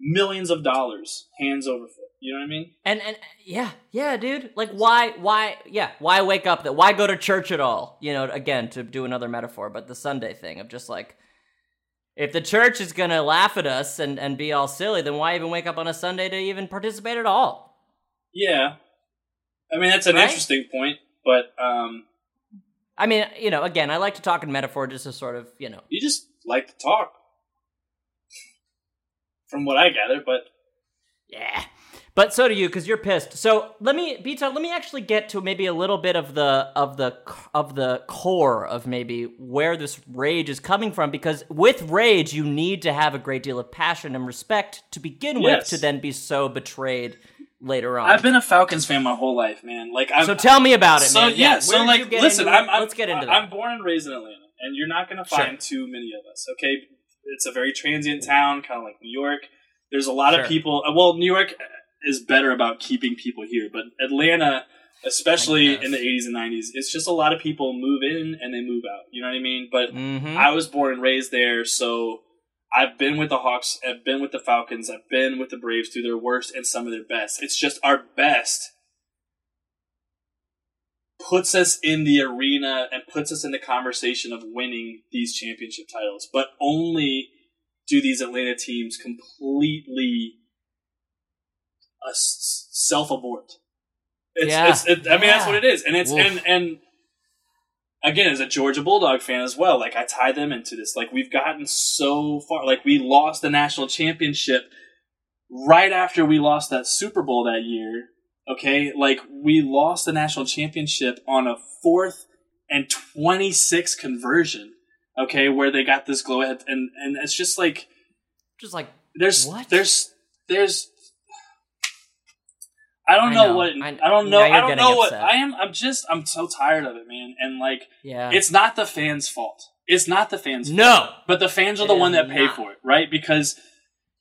millions of dollars hands over foot. You know what I mean? And and yeah, yeah, dude. Like why why yeah, why wake up that why go to church at all? You know, again, to do another metaphor, but the Sunday thing of just like if the church is gonna laugh at us and, and be all silly, then why even wake up on a Sunday to even participate at all? Yeah. I mean, that's an Right? interesting point, but um, I mean, you know, again, I like to talk in metaphor just to sort of, you know. you just like to talk. From what I gather, but Yeah. But so do you, because you're pissed. So let me, Bita, let me actually get to maybe a little bit of the of the of the core of maybe where this rage is coming from. Because with rage, you need to have a great deal of passion and respect to begin Yes. with, to then be so betrayed later on. I've been a Falcons fan my whole life, man. Like, I'm, so tell me about it, so man. yeah, so where did like, listen. I'm, I'm let's get into that. I'm born and raised in Atlanta, and you're not going to Sure. find too many of us. Okay, it's a very transient town, kind of like New York. There's a lot Sure. of people. uh, Well, New York is better about keeping people here, but Atlanta, especially in the 80s and 90s, it's just a lot of people move in and they move out. You know what I mean? But Mhm. I was born and raised there, so I've been with the Hawks, I've been with the Falcons, I've been with the Braves through their worst and some of their best. It's just our best puts us in the arena and puts us in the conversation of winning these championship titles, but only do these Atlanta teams completely uh, self abort. It's, Yeah. it's, it, I mean, that's what it is, and it's Oof. and and again, as a Georgia Bulldog fan as well, like I tie them into this. Like we've gotten so far. Like we lost the national championship right after we lost that Super Bowl that year. Okay, like we lost the national championship on a fourth and twenty six conversion. Okay, where they got this glow ahead, and and it's just like Just like there's What? there's there's I don't I know, know. what I- I, don't know I don't know what. I am I'm just I'm so tired of it, man. And like yeah. it's not the fans' fault. It's not the fans' fault. no. But the fans are It the one that pay not. for it, right? Because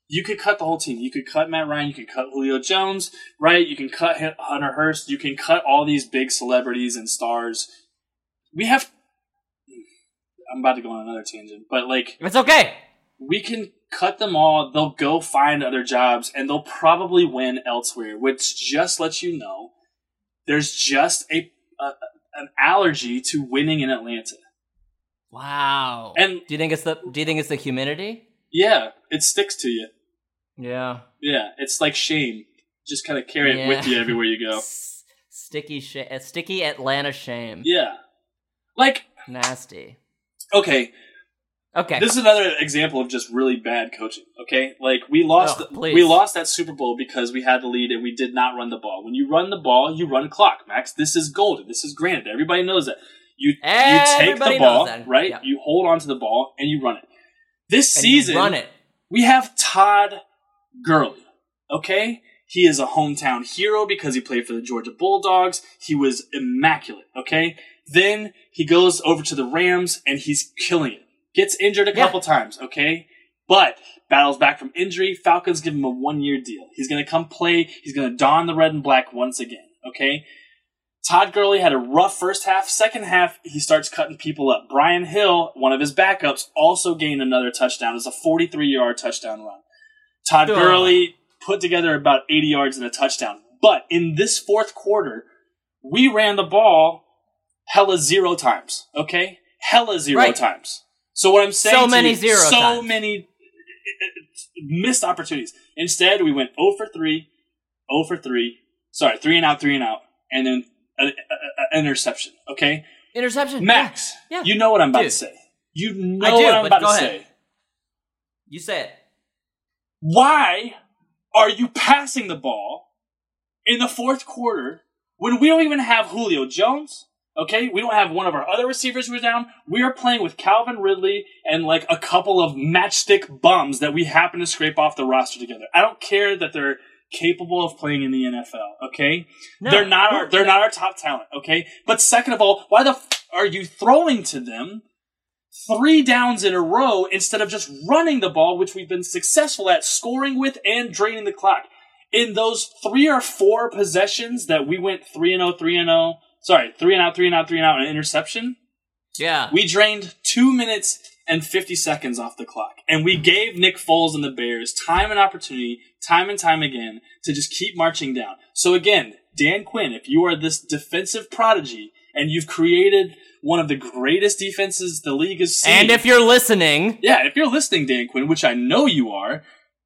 you could cut the whole team. You could cut Matt Ryan. You could cut Julio Jones, right? You can cut Hunter Hurst. You can cut all these big celebrities and stars. We have. I'm about to go on another tangent, but like It's okay. We can cut them all. They'll go find other jobs, and they'll probably win elsewhere. Which just lets you know there's just a, a an allergy to winning in Atlanta. Wow. And do you think it's the do you think it's the humidity? yeah, it sticks to you. Yeah. Yeah, it's like shame. Just kind of carry it with you everywhere you go. S- sticky sh- uh, sticky Atlanta shame. Yeah. Like, Nasty. okay, Okay. this is another example of just really bad coaching. Okay, like we lost, oh, please. we lost that Super Bowl because we had the lead and we did not run the ball. When you run the ball, you run clock, Max. This is golden. This is granted. Everybody knows that. You you take the ball, that. right? Yeah. You hold on to the ball and you run it. This And season, run it. we have Todd Gurley. Okay? He is a hometown hero because he played for the Georgia Bulldogs. He was immaculate. Okay? Then he goes over to the Rams and he's killing it. Gets injured a Yeah. couple times. Okay? But battles back from injury. Falcons give him a one year deal. He's going to come play. He's going to don the red and black once again. Okay? Todd Gurley had a rough first half. Second half, he starts cutting people up. Brian Hill, one of his backups, also gained another touchdown. It's a 43 yard touchdown run. Todd Ugh. Gurley put together about 80 yards and a touchdown. But in this fourth quarter, we ran the ball hella zero times. Okay? Hella zero Right. times. So what I'm saying So to many you, zero so times. many missed opportunities. Instead, we went 0 for 3, 0 for 3, sorry, 3 and out, 3 and out, and then an interception. Okay? Interception. Max, Yeah. Yeah. you know what I'm about Dude. to say. You know do, what I'm about to ahead. say. You say it. Why are you passing the ball in the fourth quarter when we don't even have Julio Jones? Okay, we don't have one of our other receivers who's down. We are playing with Calvin Ridley and like a couple of matchstick bums that we happen to scrape off the roster together. I don't care that they're capable of playing in the NFL. Okay, No. they're not our they're not our top talent. Okay, but second of all, why the f- are you throwing to them three downs in a row instead of just running the ball, which we've been successful at scoring with and draining the clock? In those three or four possessions that we went three and 0, 3 and 0, sorry, three and out, three and out, three and out, and an interception, Yeah. we drained two minutes and 50 seconds off the clock. And we gave Nick Foles and the Bears time and opportunity, time and time again, to just keep marching down. So again, Dan Quinn, if you are this defensive prodigy and you've created one of the greatest defenses the league has seen. and if you're listening, yeah, if you're listening, Dan Quinn, which I know you are,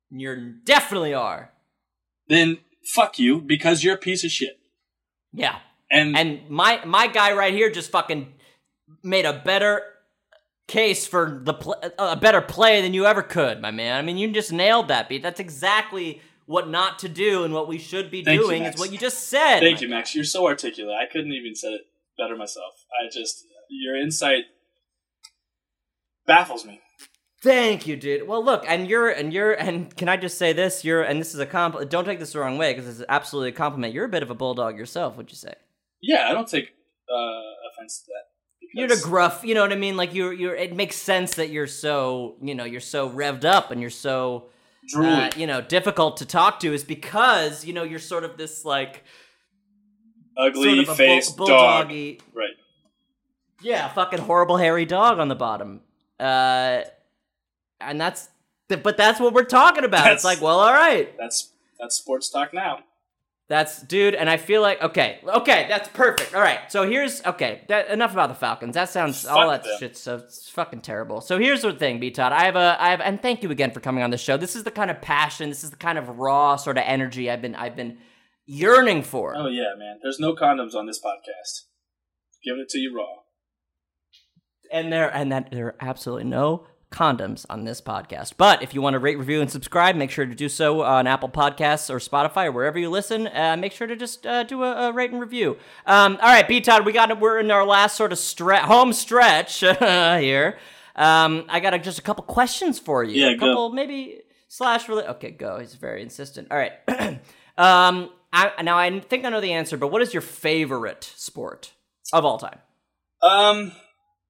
you definitely are. then fuck you because you're a piece of shit. Yeah. And, And my my guy right here just fucking made a better case for the pl- a better play than you ever could, my man. I mean, you just nailed that beat. That's exactly what not to do and what we should be Thank doing Max. is what you just said. Thank you, Max. You're so articulate. I couldn't even said it better myself. I just your insight baffles me. Thank you, dude. Well, look, and you're and you're and can I just say this? You're and this is a compliment. Don't take this the wrong way because it's absolutely a compliment. You're a bit of a bulldog yourself. Would you say? Yeah, I don't take uh, offense to that. You're the gruff. You know what I mean? Like you're you're. It makes sense that you're so you know you're so revved up and you're so uh, you know difficult to talk to is because you know you're sort of this like ugly sort of a faced bull- dog. bulldoggy- Right. Yeah, fucking horrible hairy dog on the bottom. Uh, and that's, but that's what we're talking about. That's- it's like, well, all right, That's that's sports talk now. That's dude. And I feel like, okay, okay, that's perfect. All right, so here's okay. That enough about the Falcons. That sounds all that them. shit's so it's fucking terrible. So here's the thing, B Todd. I have a, I have, and thank you again for coming on the show. This is the kind of passion. This is the kind of raw sort of energy I've been, I've been yearning for. Oh yeah, man. There's no condoms on this podcast. Giving it to you raw. and there and that there are absolutely no condoms on this podcast. But if you want to rate, review, and subscribe, make sure to do so on Apple Podcasts or Spotify or wherever you listen. Uh, make sure to just uh, do a, a rate and review. Um, all right, B Todd, we got we're in our last sort of stre- home stretch here. Um, I got a, just a couple questions for you. Yeah, a go. couple maybe slash really. Okay, go. He's very insistent. All right. um, I, now I think I know the answer, but what is your favorite sport of all time? Um,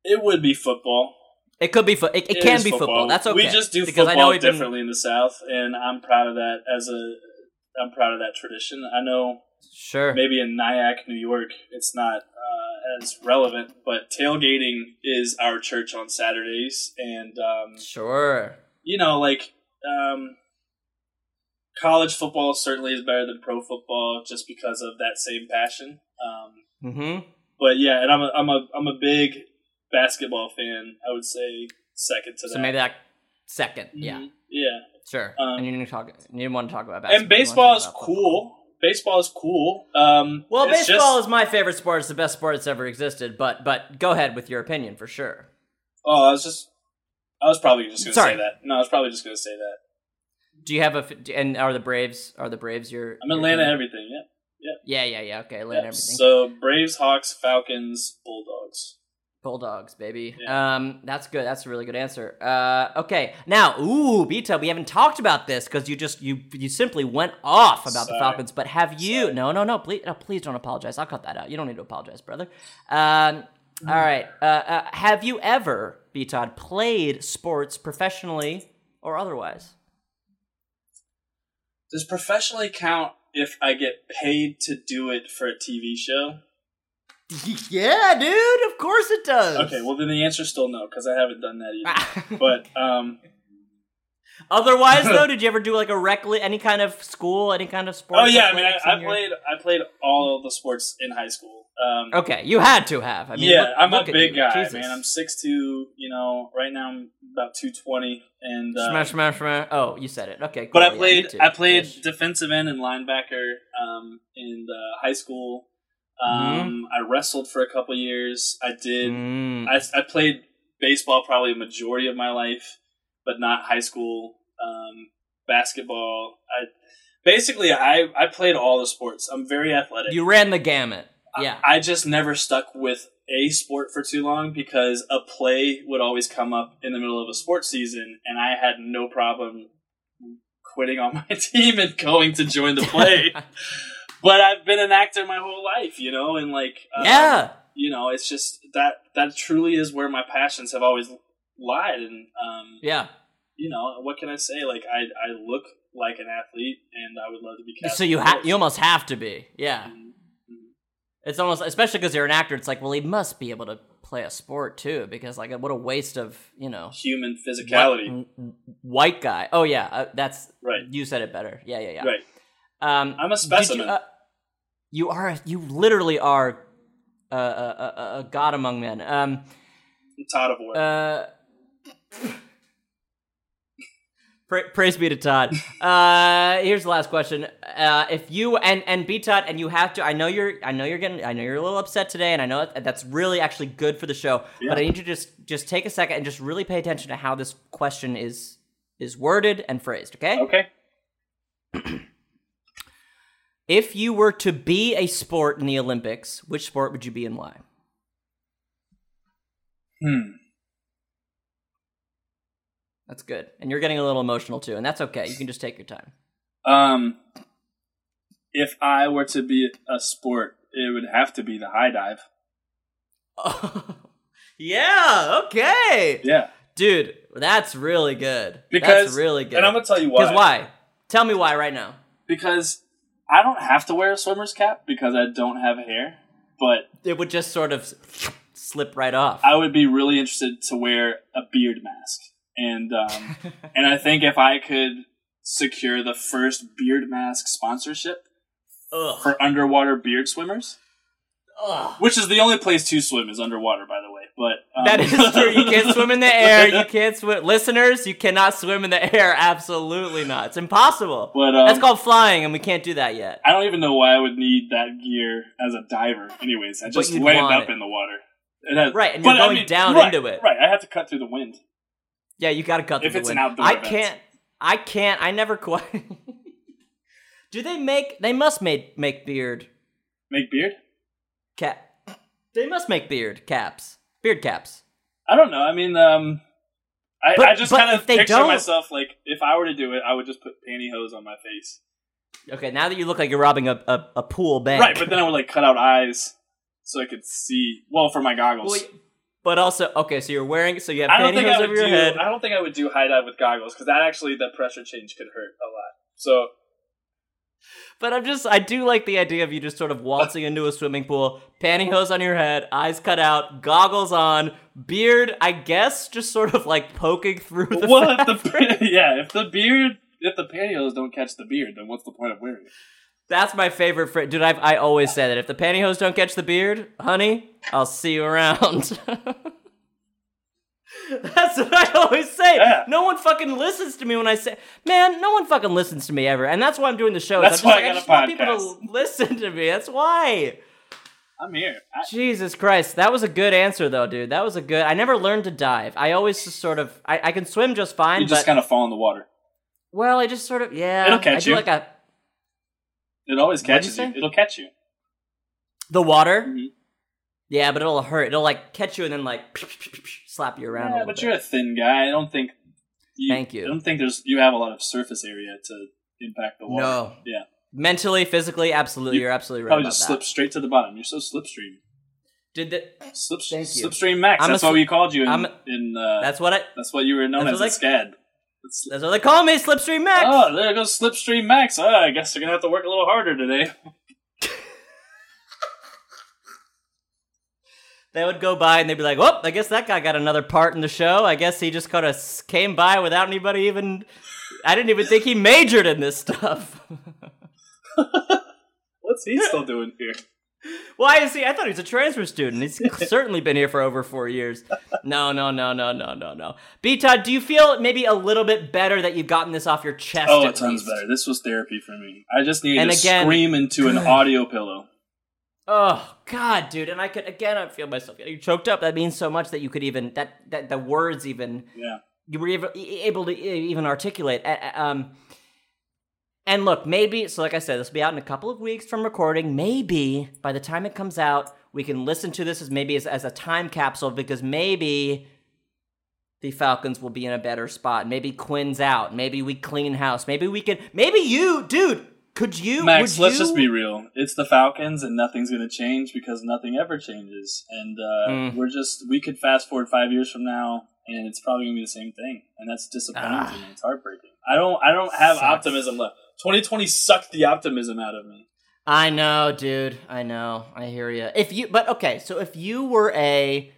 it would be football. It could be fo- it, it, It can be football. That's okay. We just do because football I know differently in the South, and I'm proud of that. As a, I'm proud of that tradition. I know Sure. maybe in Nyack, New York, it's not uh, as relevant, but tailgating is our church on Saturdays, and um, Sure. you know, like um, college football certainly is better than pro football just because of that same passion. Um, Mm-hmm. but yeah, and I'm a, I'm a I'm a big basketball fan. I would say second to So that. maybe that second. Yeah. Mhm. yeah. Sure. Um, and you didn't talk. You didn't want to talk about basketball. And you wanted to baseball is cool. Baseball is cool. Um, Well, baseball just- is my favorite sport. It's the best sport that's ever existed. But but go ahead with your opinion for sure. Oh, I was just. I was probably just going to Sorry. say that. No, I was probably just going to say that. Do you have a and are the Braves are the Braves your? I'm your Atlanta team? everything. Yeah. Yeah, yeah, yeah. Okay, Atlanta yeah. everything. So Braves, Hawks, Falcons, Bulldogs. Bulldogs, baby. Yeah. Um, that's good. That's a really good answer. Uh, okay. Now, ooh, Beta, we haven't talked about this because you just you you simply went off about the Falcons. But have you? Sorry. No, no, no. Please, no, please don't apologize. I'll cut that out. You don't need to apologize, brother. Um, all right. Uh, uh, have you ever, B Todd, played sports professionally or otherwise? Does professionally count if I get paid to do it for a TV show? Yeah, dude. Of course it does. Okay, well then the answer's still no because I haven't done that either. but um, otherwise, though, did you ever do like a rec, li- any kind of school, any kind of sport? oh yeah, I mean I, I played I played all of the sports in high school. Um, Okay, you had to have. I mean, yeah, look- I'm look a big guy, Jesus. man. I'm 6'2", You know, right now I'm about two twenty, and uh, Smash, smash, smash. Oh, you said it. Okay, cool. But I played too. I played Ish. defensive end and linebacker um, in uh, high school. Mm-hmm. Um, I wrestled for a couple years. I did. Mm. I, I played baseball probably a majority of my life, but not high school. Um, basketball. I basically I I played all the sports. I'm very athletic. You ran the gamut. I- Yeah. I, just never stuck with a sport for too long because a play would always come up in the middle of a sports season, and I had no problem quitting on my team and going to join the play. but I've been an actor my whole life, you know, and like um, yeah. you know, it's just that that truly is where my passions have always lied, and um, Yeah. you know, what can I say? Like I I look like an athlete, and I would love to be cast. So you ha- you almost have to be. Yeah. Mhm. It's almost especially because you're an actor. It's like, well, he must be able to play a sport too, because like, what a waste of you know human physicality, whi- white guy. Oh yeah, uh, that's right? you said it better. Yeah, yeah, yeah. Right. Um, I'm a specimen. You, uh, you are. You literally are a, a, a, a god among men. Um, I'm Todd of War. Uh, pra- praise be to Todd. Uh, here's the last question. Uh, if you and and B Todd and you have to, I know you're, I know you're getting, I know you're a little upset today, and I know that, that's really actually good for the show. Yeah. But I need you to just just take a second and just really pay attention to how this question is is worded and phrased. Okay. okay. if you were to be a sport in the Olympics, which sport would you be and why? Hmm. That's good. And you're getting a little emotional too, and that's okay. You can just take your time. Um, if I were to be a sport, it would have to be the high dive. Oh, yeah, okay. Yeah. Dude, that's really good. Because that's really good. And I'm gonna tell you why. Because why? Tell me why right now. Because I don't have to wear a swimmer's cap because I don't have hair, but It would just sort of slip right off. I would be really interested to wear a beard mask. And um, and I think if I could secure the first beard mask sponsorship Ugh. for underwater beard swimmers, Ugh. which is the only place to swim is underwater, by the way. But um, That is true. You can't swim in the air. You can't swim. Listeners, you cannot swim in the air. Absolutely not. It's impossible. But um, That's called flying, and we can't do that yet. I don't even know why I would need that gear as a diver. Anyways, I just land up it. in the water. Has- Right, and you're I going mean, down right, into it. Right, I have to cut through the wind. Yeah, you got to cut. If through it's the an wind. outdoor I event. can't. I can't. I never quite. do they make? They must make make beard Make beard? cap. They must make beard caps. Beard caps. I don't know. I mean, um, I, But- I just kind of picture don't- myself like if I were to do it, I would just put pantyhose on my face. Okay, now that you look like you're robbing a, a, a pool bank. Right, but then I would like cut out eyes so I could see. Well, for my goggles. Well, but also, okay, so you're wearing, so you have I don't think I pantyhose over your do. head. I don't think I would do high dive with goggles because that actually the pressure change could hurt a lot. So But I'm just, I do like the idea of you just sort of waltzing into a swimming pool, pantyhose on your head, eyes cut out, goggles on, beard, I guess, just sort of like poking through the well, if the yeah, if the beard, if the pantyhose don't catch the beard, then what's the point of wearing it? That's my favorite phrase. Dude, I've, I always say that. If the pantyhose don't catch the beard, honey, I'll see you around. That's what I always say. Yeah. No one fucking listens to me when I say, man, no one fucking listens to me ever. And that's why I'm doing the show. That's I'm why I like, a I just want people to listen to me. That's why. I'm here. I, Jesus Christ, that was a good answer though, dude. That was a good. I never learned to dive. I always just sort of. I, I can swim just fine, you just but kind of fall in the water. well, I just sort of yeah. It'll catch I you. Like a It always What'd you catches you. It'll catch you. the water. Mhm. Yeah, but it'll hurt. It'll like catch you and then like slap you around. a Yeah, but bit. you're a thin guy. I don't think. You, Thank you. I don't think there's you have a lot of surface area to impact the water. No. Yeah. mentally, physically, absolutely. You are absolutely right Probably just that. slip straight to the bottom. You're so slipstream. Did the, Slip, Thank you. Slipstream Max. I'm that's what we called you in. A- in uh, that's, that's what I. That's what you were known that's as at SCAD. It's- That's what they call me, Slipstream Max. Oh, there goes Slipstream Max. Oh, I guess you're gonna have to work a little harder today. They would go by and they'd be like, "Whoop! I guess that guy got another part in the show. I guess he just kind of came by without anybody even. I didn't even think he majored in this stuff. What's he still doing here? Why is he? I thought he was a transfer student. He's certainly been here for over four years. No, no, no, no, no, no, no. B Todd, do you feel maybe a little bit better that you've gotten this off your chest? Oh, it sounds better. This was therapy for me. I just needed And to again- scream into an audio pillow. Oh God, dude! And I could again, I feel myself getting choked up. That means so much that you could even that that the words even Yeah. you were able, able to even articulate. Um, and look, maybe so. Like I said, this will be out in a couple of weeks from recording. Maybe by the time it comes out, we can listen to this as maybe as, as a time capsule because maybe the Falcons will be in a better spot. Maybe Quinn's out. Maybe we clean house. Maybe we can. Maybe you, dude. Could you, Max, would let's you- just be real. It's the Falcons, and nothing's going to change because nothing ever changes. And uh, Mm. we're just we could fast forward five years from now, and it's probably going to be the same thing, and that's disappointing Ah. to me. It's heartbreaking. I don't I don't have Sucks. optimism left. 2020 sucked the optimism out of me. I know, dude. I know. I hear you. If you, but okay. So if you were a,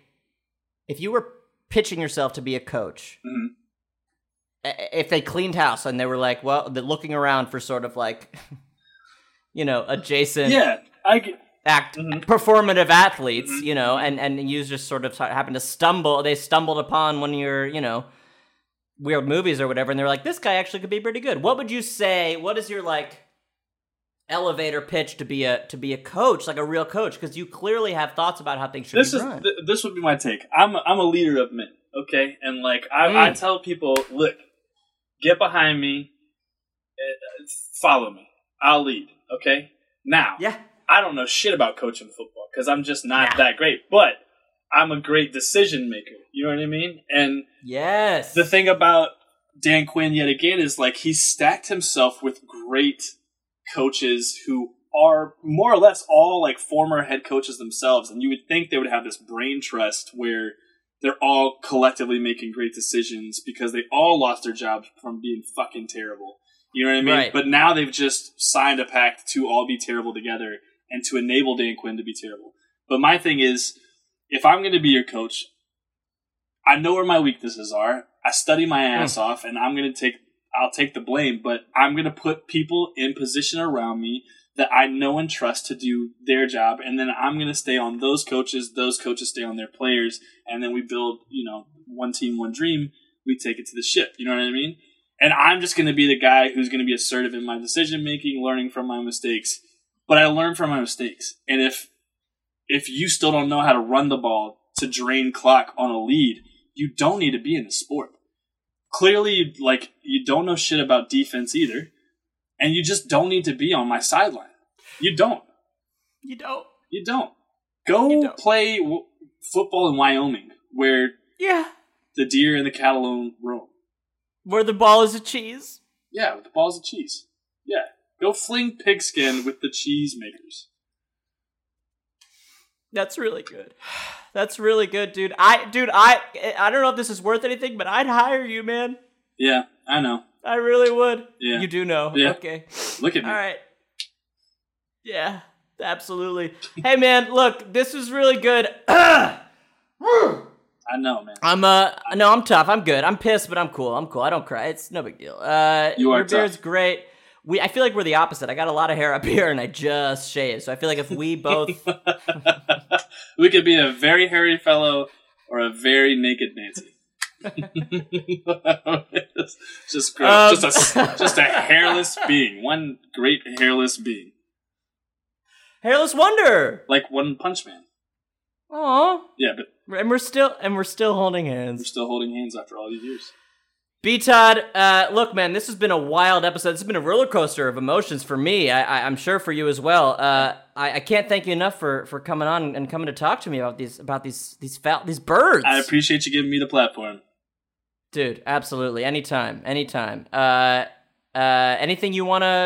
if you were pitching yourself to be a coach, Mhm. I- if they cleaned house and they were like, well, they're looking around for sort of like, you know, adjacent Yeah, I get, act Mhm. performative athletes, Mhm. you know, and and you just sort of happen to stumble. They stumbled upon one of your, you know, weird movies or whatever, and they're like, this guy actually could be pretty good. What would you say? What is your like? elevator pitch to be a to be a coach like a real coach because you clearly have thoughts about how things should this be is run th- this would be my take. I'm a, I'm a leader of men, okay, and like I, I Mm. tell people, look, get behind me, follow me. I'll lead. Okay. Now, Yeah. I don't know shit about coaching football because I'm just not Nah. that great. But I'm a great decision maker. You know what I mean? And Yes. the thing about Dan Quinn yet again is like he stacked himself with great coaches who are more or less all like former head coaches themselves, and you would think they would have this brain trust where they're all collectively making great decisions because they all lost their jobs from being fucking terrible. You know what I mean? Right. But now they've just signed a pact to all be terrible together and to enable Dan Quinn to be terrible. But my thing is, if I'm going to be your coach, I know where my weaknesses are. I study my hmm. ass off, and I'm going to take. I'll take the blame, but I'm going to put people in position around me that I know and trust to do their job, and then I'm going to stay on those coaches. Those coaches stay on their players, and then we build. You know, one team, one dream. We take it to the ship. You know what I mean? And I'm just going to be the guy who's going to be assertive in my decision making, learning from my mistakes. But I learn from my mistakes, and if if you still don't know how to run the ball to drain clock on a lead, you don't need to be in the sport. Clearly, like you don't know shit about defense either, and you just don't need to be on my sideline. You don't. you don't. You don't. Go You don't. play w- football in Wyoming, where Yeah. the deer and the cattle roam. Where the ball is a cheese. Yeah, with the balls of cheese. Yeah, go fling pigskin with the cheese makers. That's really good. That's really good, dude. I, dude, I, I don't know if this is worth anything, but I'd hire you, man. Yeah, I know. I really would. Yeah. You do know. Yeah. Okay. Look at me. All right. Yeah, absolutely. hey, man, look, this is really good. I know, man. I'm uh no, I'm tough. I'm good. I'm pissed, but I'm cool. I'm cool. I don't cry. It's no big deal. Uh You are your beard's tough. great. We I feel like we're the opposite. I got a lot of hair up here and I just shaved. So I feel like if we both we could be a very hairy fellow or a very naked Nancy. just gross. Um, just a just a hairless being. One great hairless being, hairless wonder. like One Punch Man. Aw. Yeah, but And we're still and we're still holding hands. we're still holding hands after all these years. B Todd, uh, look, man, this has been a wild episode. This has been a roller coaster of emotions for me. I, I, I'm sure for you as well. Uh, I, I can't thank you enough for, for coming on and coming to talk to me about these about these these these birds. I appreciate you giving me the platform. Dude, absolutely. Anytime. Anytime. Uh uh anything you want to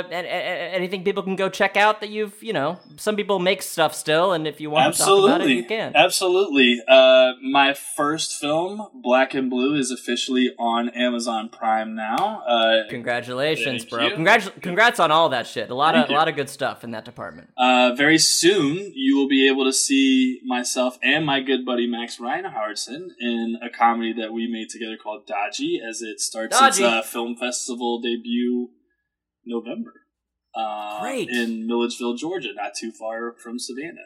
anything people can go check out that you've, you know, some people make stuff still and if you want to talk about it, Absolutely, you can. absolutely. Uh, my first film, Black and Blue, is officially on Amazon Prime now. Uh, Congratulations, bro. you. Congrats congrats on all that shit. A lot Thank of a lot of good stuff in that department. Uh, very soon, you will be able to see myself and my good buddy Max Reinhardson in a comedy that we made together called Dodgy, as it starts its Dodgy. uh, film festival debut November. Uh, Great. in Milledgeville, Georgia, not too far from Savannah.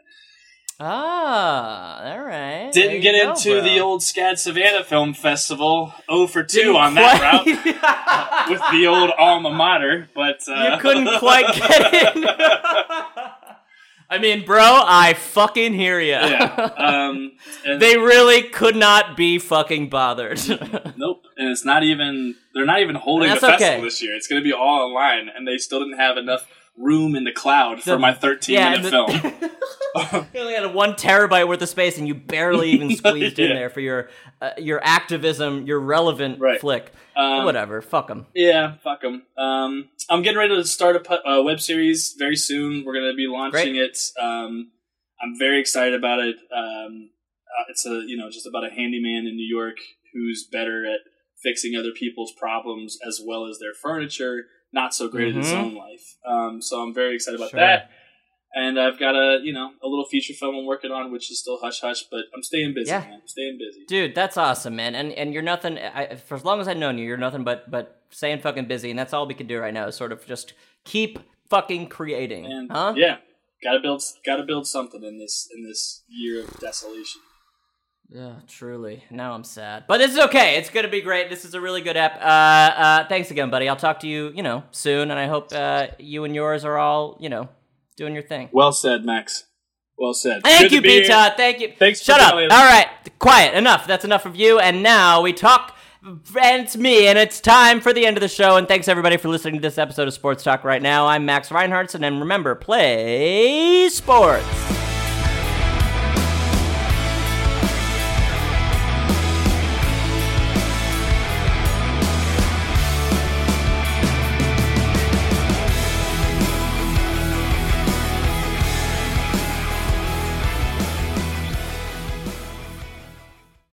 Ah, all right. Didn't get go, into bro. the old SCAD Savannah Film Festival 0 for 2 Didn't on that route quite- with the old alma mater, but uh, you couldn't quite get in. I mean, bro, I fucking hear you. yeah. Um, they really could not be fucking bothered. Nope, and it's not even. They're not even holding the festival okay. this year. It's going to be all online, and they still didn't have enough room in the cloud for The- my 13 yeah, minute the- film. you only had a one terabyte worth of space, and you barely even squeezed in there for your uh, your activism, your relevant Right. flick. Um, Whatever, fuck them. Yeah, fuck them. Um, I'm getting ready to start a pu- uh, web series very soon. We're going to be launching it. Um, I'm very excited about it. Um, uh, it's a you know just about a handyman in New York who's better at fixing other people's problems as well as their furniture. Not so great in his Mhm. own life. Um, so I'm very excited about Sure. that. And I've got a you know a little feature film I'm working on, which is still hush hush, but I'm staying busy. Yeah. man. I'm staying busy. Dude, that's awesome, man. And and you're nothing. I, for as long as I've known you, you're nothing but but staying fucking busy, and that's all we can do right now. Is sort of just keep fucking creating, And huh? yeah, gotta build gotta build something in this in this year of desolation. Yeah, truly. Now I'm sad, but this is okay. It's gonna be great. This is a really good app. Uh, uh, thanks again, buddy. I'll talk to you, you know, soon, and I hope uh, you and yours are all, you know, doing your thing. Well said, Max. Well said. Thank Good you, here. Thank you. Thanks for Shut up. All right, quiet. Enough. That's enough of you. And now we talk and it's me, and it's time for the end of the show. And thanks everybody for listening to this episode of Sports Talk right now. I'm Max Reinhardtson, and remember, play sports.